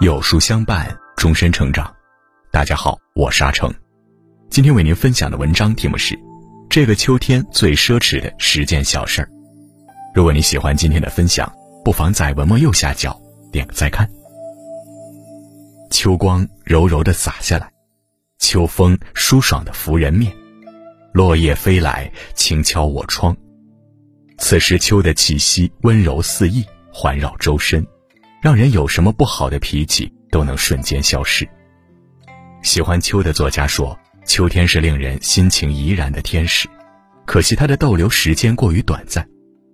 有书相伴，终身成长。大家好，我是阿成。今天为您分享的文章题目是《这个秋天最奢侈的十件小事儿》。如果你喜欢今天的分享，不妨在文末右下角点个再看。秋光柔柔的洒下来，秋风舒爽的拂人面，落叶飞来，轻敲我窗。此时秋的气息温柔四溢，环绕周身。让人有什么不好的脾气都能瞬间消失。喜欢秋的作家说，秋天是令人心情怡然的天使，可惜它的逗留时间过于短暂，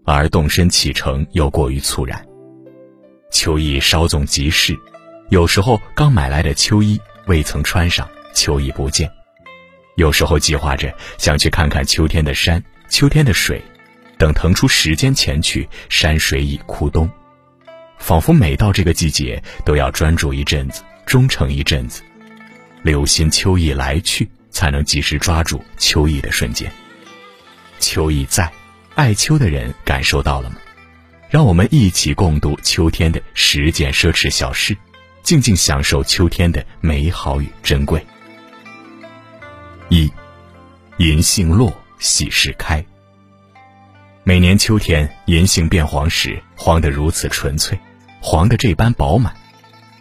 而动身启程又过于猝然。秋意稍纵即逝，有时候刚买来的秋衣未曾穿上，秋意不见；有时候计划着想去看看秋天的山、秋天的水，等腾出时间前去，山水已枯冬。仿佛每到这个季节，都要专注一阵子，忠诚一阵子，留心秋意来去，才能及时抓住秋意的瞬间。秋意在，爱秋的人感受到了吗？让我们一起共度秋天的十件奢侈小事，静静享受秋天的美好与珍贵。一，银杏落，喜事开。每年秋天，银杏变黄时，黄得如此纯粹。黄得这般饱满，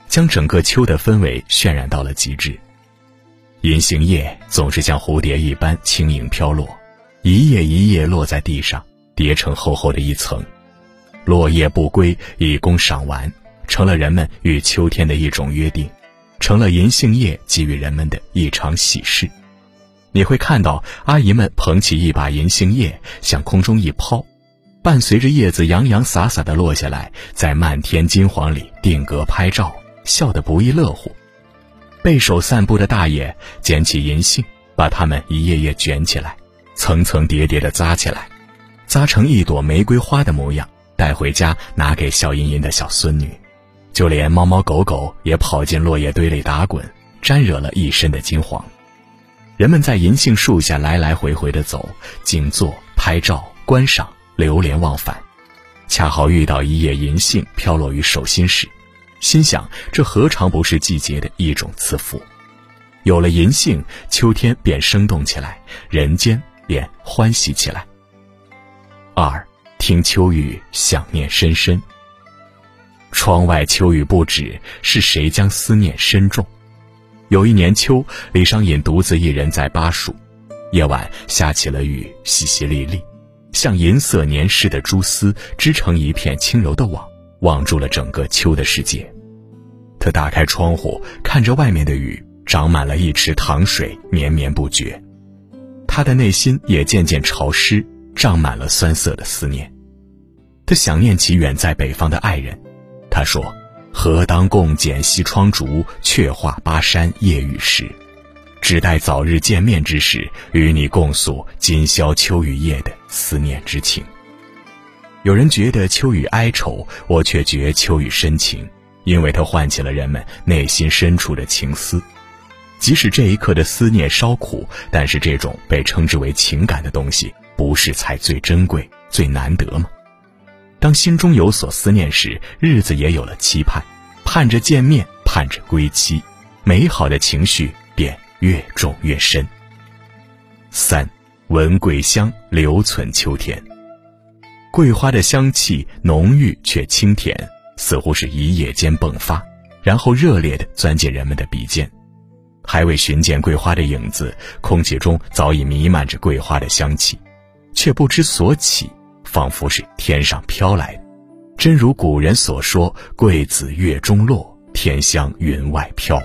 将整个秋的氛围渲染到了极致。银杏叶总是像蝴蝶一般轻盈飘落，一叶一叶落在地上，叠成厚厚的一层。落叶不归，以供赏玩，成了人们与秋天的一种约定，成了银杏叶给予人们的一场喜事。你会看到阿姨们捧起一把银杏叶，向空中一抛。伴随着叶子洋洋洒洒的落下来，在漫天金黄里定格拍照，笑得不亦乐乎。背手散步的大爷捡起银杏，把它们一页页卷起来，层层叠叠的扎起来，扎成一朵玫瑰花的模样，带回家拿给笑吟吟的小孙女。就连猫猫狗狗也跑进落叶堆里打滚，沾惹了一身的金黄。人们在银杏树下来来回回的走，静坐、拍照、观赏。流连忘返，恰好遇到一叶银杏飘落于手心时，心想这何尝不是季节的一种赐福？有了银杏，秋天便生动起来，人间便欢喜起来。二，听秋雨，想念深深。窗外秋雨不止，是谁将思念深重？有一年秋，李商隐独自一人在巴蜀，夜晚下起了雨，淅淅沥沥。像银色粘湿的蛛丝织成一片轻柔的网，网住了整个秋的世界。他打开窗户，看着外面的雨，长满了一池塘水，绵绵不绝。他的内心也渐渐潮湿，胀满了酸涩的思念。他想念起远在北方的爱人，他说：“何当共剪西窗烛，却话巴山夜雨时。”只待早日见面之时，与你共诉今宵秋雨夜的思念之情。有人觉得秋雨哀愁，我却觉秋雨深情，因为它唤起了人们内心深处的情思。即使这一刻的思念稍苦，但是这种被称之为情感的东西，不是才最珍贵、最难得吗？当心中有所思念时，日子也有了期盼，盼着见面，盼着归期，美好的情绪便。越种越深。三，闻桂香，留存秋天。桂花的香气浓郁却清甜，似乎是一夜间迸发，然后热烈地钻进人们的鼻尖。还未寻见桂花的影子，空气中早已弥漫着桂花的香气，却不知所起，仿佛是天上飘来的。真如古人所说：“桂子月中落，天香云外飘。”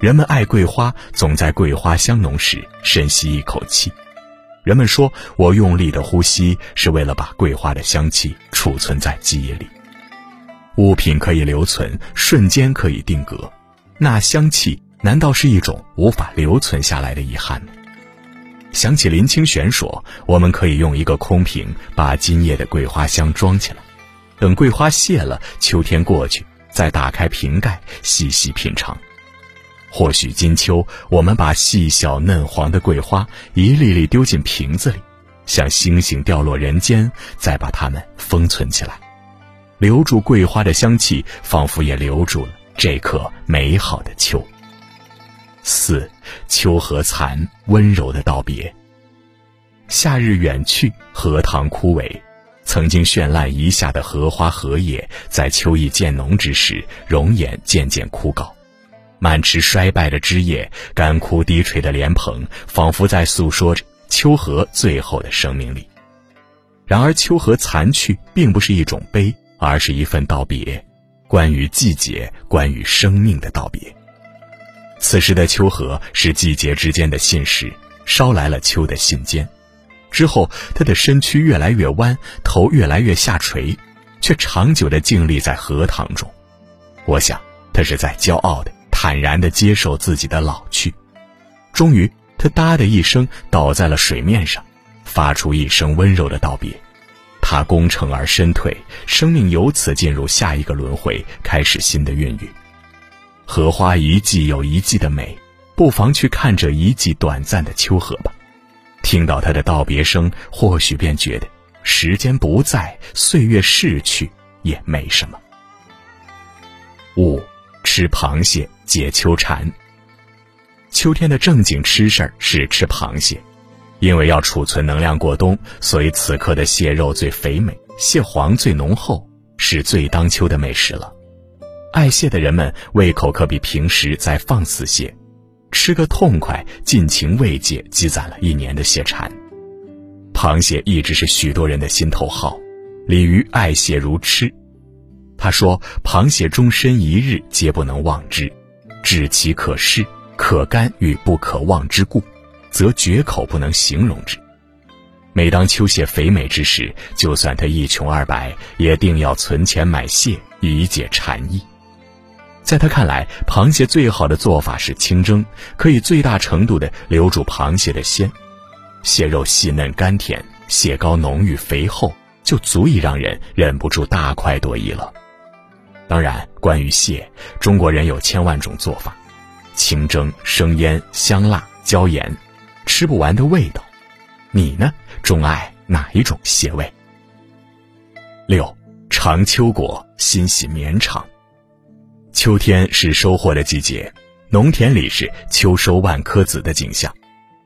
人们爱桂花，总在桂花香浓时深吸一口气。人们说我用力的呼吸，是为了把桂花的香气储存在记忆里。物品可以留存，瞬间可以定格，那香气难道是一种无法留存下来的遗憾吗？想起林清玄说：“我们可以用一个空瓶把今夜的桂花香装起来，等桂花谢了，秋天过去，再打开瓶盖，细细品尝。”或许金秋，我们把细小嫩黄的桂花一粒粒丢进瓶子里，像星星掉落人间，再把它们封存起来，留住桂花的香气，仿佛也留住了这颗美好的秋。四，秋荷残，温柔的道别。夏日远去，荷塘枯萎，曾经绚烂一夏的荷花荷叶，在秋意渐浓之时，容颜渐渐枯槁。满池衰败的枝叶，干枯低垂的莲蓬，仿佛在诉说着秋荷最后的生命力。然而，秋荷残去，并不是一种悲，而是一份道别，关于季节，关于生命的道别。此时的秋荷是季节之间的信使，捎来了秋的信笺。之后，他的身躯越来越弯，头越来越下垂，却长久地静立在荷塘中。我想，他是在骄傲的。坦然地接受自己的老去，终于，他哒的一声倒在了水面上，发出一声温柔的道别。他功成而身退，生命由此进入下一个轮回，开始新的孕育。荷花一季有一季的美，不妨去看这一季短暂的秋荷吧。听到它的道别声，或许便觉得时间不在，岁月逝去也没什么。五。吃螃蟹解秋馋。秋天的正经吃事儿是吃螃蟹，因为要储存能量过冬，所以此刻的蟹肉最肥美，蟹黄最浓厚，是最当秋的美食了。爱蟹的人们胃口可比平时再放肆些，吃个痛快，尽情慰藉积攒了一年的蟹馋。螃蟹一直是许多人的心头好，鲤鱼爱蟹如痴。他说：“螃蟹终身一日皆不能忘之，知其可视、可干与不可忘之故，则绝口不能形容之。每当秋蟹肥美之时，就算他一穷二白，也定要存钱买蟹以解馋意。在他看来，螃蟹最好的做法是清蒸，可以最大程度地留住螃蟹的鲜。蟹肉细嫩甘甜，蟹膏浓郁肥厚，就足以让人忍不住大快朵颐了。”当然，关于蟹，中国人有千万种做法，清蒸、生腌、香辣、椒盐，吃不完的味道。你呢？钟爱哪一种蟹味？六，长秋果，欣喜绵长。秋天是收获的季节，农田里是秋收万颗子的景象，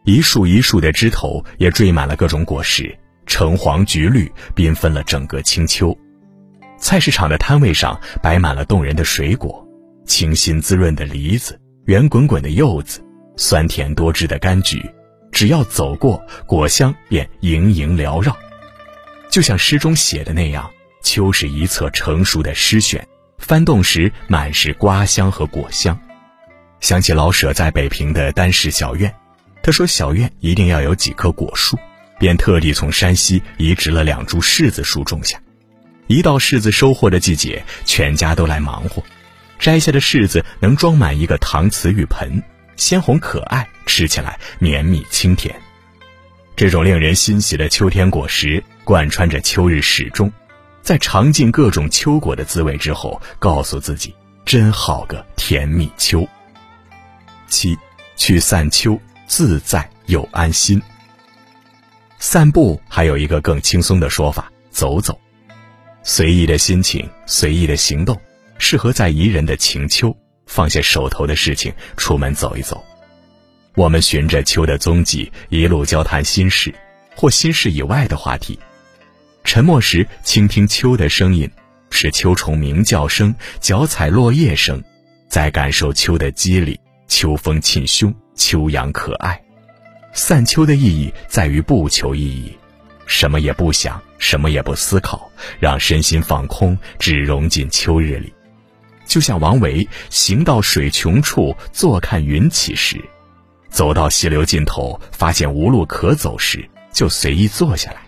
一树一树的枝头也缀满了各种果实，橙黄橘绿，缤纷了整个清秋。菜市场的摊位上摆满了动人的水果，清新滋润的梨子，圆滚滚的柚子，酸甜多汁的柑橘，只要走过，果香便盈盈缭绕。就像诗中写的那样，秋是一册成熟的诗选，翻动时满是瓜香和果香。想起老舍在北平的单室小院，他说小院一定要有几棵果树，便特地从山西移植了两株柿子树种下。一到柿子收获的季节，全家都来忙活。摘下的柿子能装满一个搪瓷浴盆，鲜红可爱，吃起来绵密清甜。这种令人欣喜的秋天果实，贯穿着秋日始终。在尝尽各种秋果的滋味之后，告诉自己：真好个甜蜜秋。七，去散秋，自在又安心。散步还有一个更轻松的说法：走走。随意的心情，随意的行动，适合在宜人的晴秋放下手头的事情，出门走一走。我们循着秋的踪迹，一路交谈心事，或心事以外的话题。沉默时，倾听秋的声音，是秋虫鸣叫声、脚踩落叶声，在感受秋的肌理、秋风沁胸、秋阳可爱。散秋的意义在于不求意义。什么也不想，什么也不思考，让身心放空，只融进秋日里。就像王维“行到水穷处，坐看云起时”，走到溪流尽头，发现无路可走时，就随意坐下来，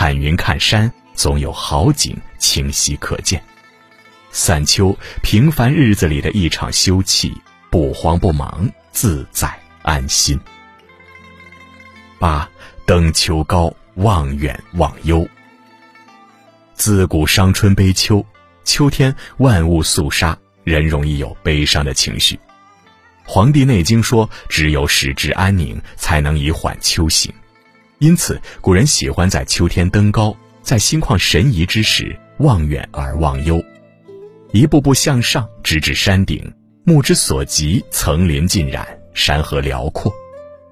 看云看山，总有好景清晰可见。散秋，平凡日子里的一场休憩，不慌不忙，自在安心。八，登秋高。望远望幽，自古伤春悲秋，秋天万物肃杀，人容易有悲伤的情绪。《黄帝内经》说：“只有使之安宁，才能以缓秋行。”因此古人喜欢在秋天登高，在心旷神怡之时望远而忘忧，一步步向上，直至山顶，目之所及，层林尽染，山河辽阔。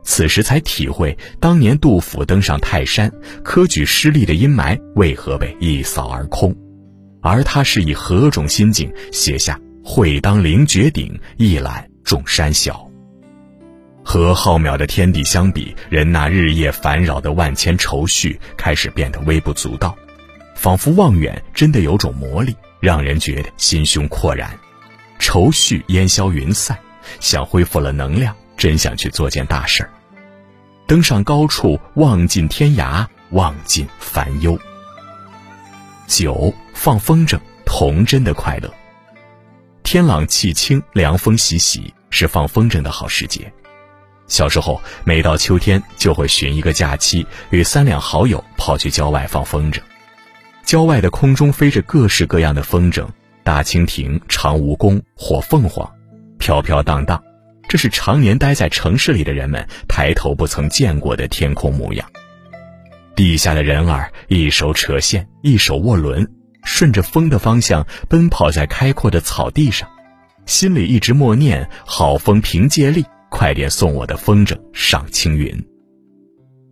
此时才体会当年杜甫登上泰山，科举失利的阴霾为何被一扫而空，而他是以何种心境写下“会当凌绝顶，一览众山小”。和浩渺的天地相比，人那日夜烦扰的万千愁绪开始变得微不足道，仿佛望远真的有种魔力，让人觉得心胸阔然，愁绪烟消云散，想恢复了能量，真想去做件大事儿。登上高处，望尽天涯，望尽烦忧。九放风筝，童真的快乐。天朗气清，凉风习习，是放风筝的好时节。小时候，每到秋天，就会寻一个假期，与三两好友跑去郊外放风筝。郊外的空中飞着各式各样的风筝，大蜻蜓、长蜈蚣、火凤凰，飘飘荡荡。这是常年待在城市里的人们抬头不曾见过的天空模样。地下的人儿一手扯线，一手握轮，顺着风的方向奔跑在开阔的草地上，心里一直默念：“好风凭借力，快点送我的风筝上青云。”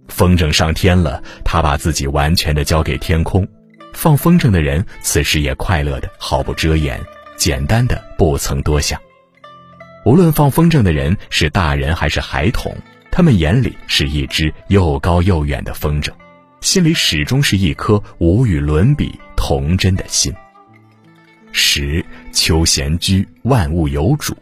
风筝上天了，他把自己完全的交给天空。放风筝的人此时也快乐的毫不遮掩，简单的不曾多想。无论放风筝的人是大人还是孩童，他们眼里是一只又高又远的风筝，心里始终是一颗无与伦比童真的心。十秋闲居，万物有主。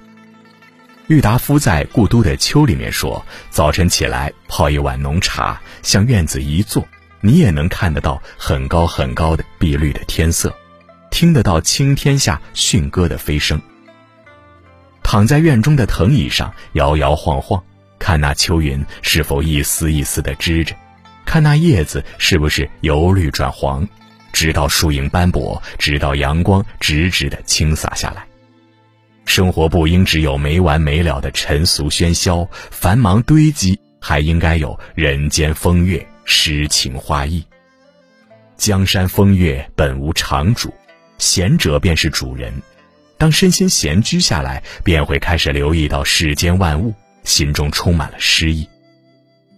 郁达夫在《故都的秋》里面说：“早晨起来泡一碗浓茶，向院子一坐，你也能看得到很高很高的碧绿的天色，听得到青天下驯鸽的飞声。”躺在院中的藤椅上摇摇晃晃，看那秋云是否一丝一丝的织着，看那叶子是不是由绿转黄，直到树影斑驳，直到阳光直直的倾洒下来。生活不应只有没完没了的尘俗喧嚣、繁忙堆积，还应该有人间风月、诗情画意。江山风月本无常主，贤者便是主人。当身心闲居下来，便会开始留意到世间万物，心中充满了诗意。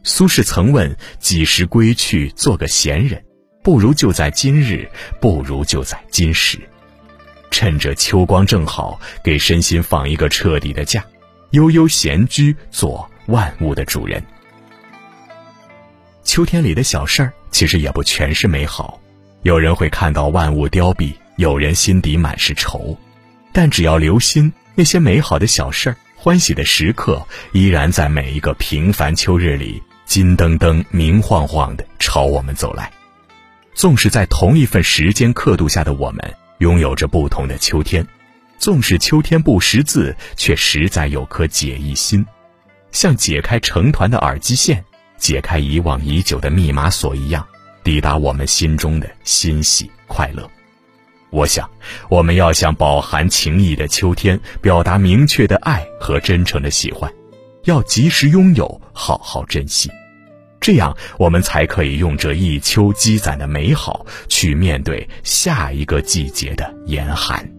苏轼曾问：“几时归去做个闲人？”不如就在今日，不如就在今时。趁着秋光正好，给身心放一个彻底的假，悠悠闲居，做万物的主人。秋天里的小事儿，其实也不全是美好。有人会看到万物凋敝，有人心底满是愁。但只要留心那些美好的小事儿，欢喜的时刻依然在每一个平凡秋日里金登登、明晃晃的朝我们走来。纵使在同一份时间刻度下的我们拥有着不同的秋天，纵使秋天不识字，却实在有颗解意心，像解开成团的耳机线，解开遗忘已久的密码锁一样，抵达我们心中的欣喜快乐。我想，我们要向饱含情意的秋天表达明确的爱和真诚的喜欢，要及时拥有，好好珍惜，这样我们才可以用这一秋积攒的美好去面对下一个季节的严寒。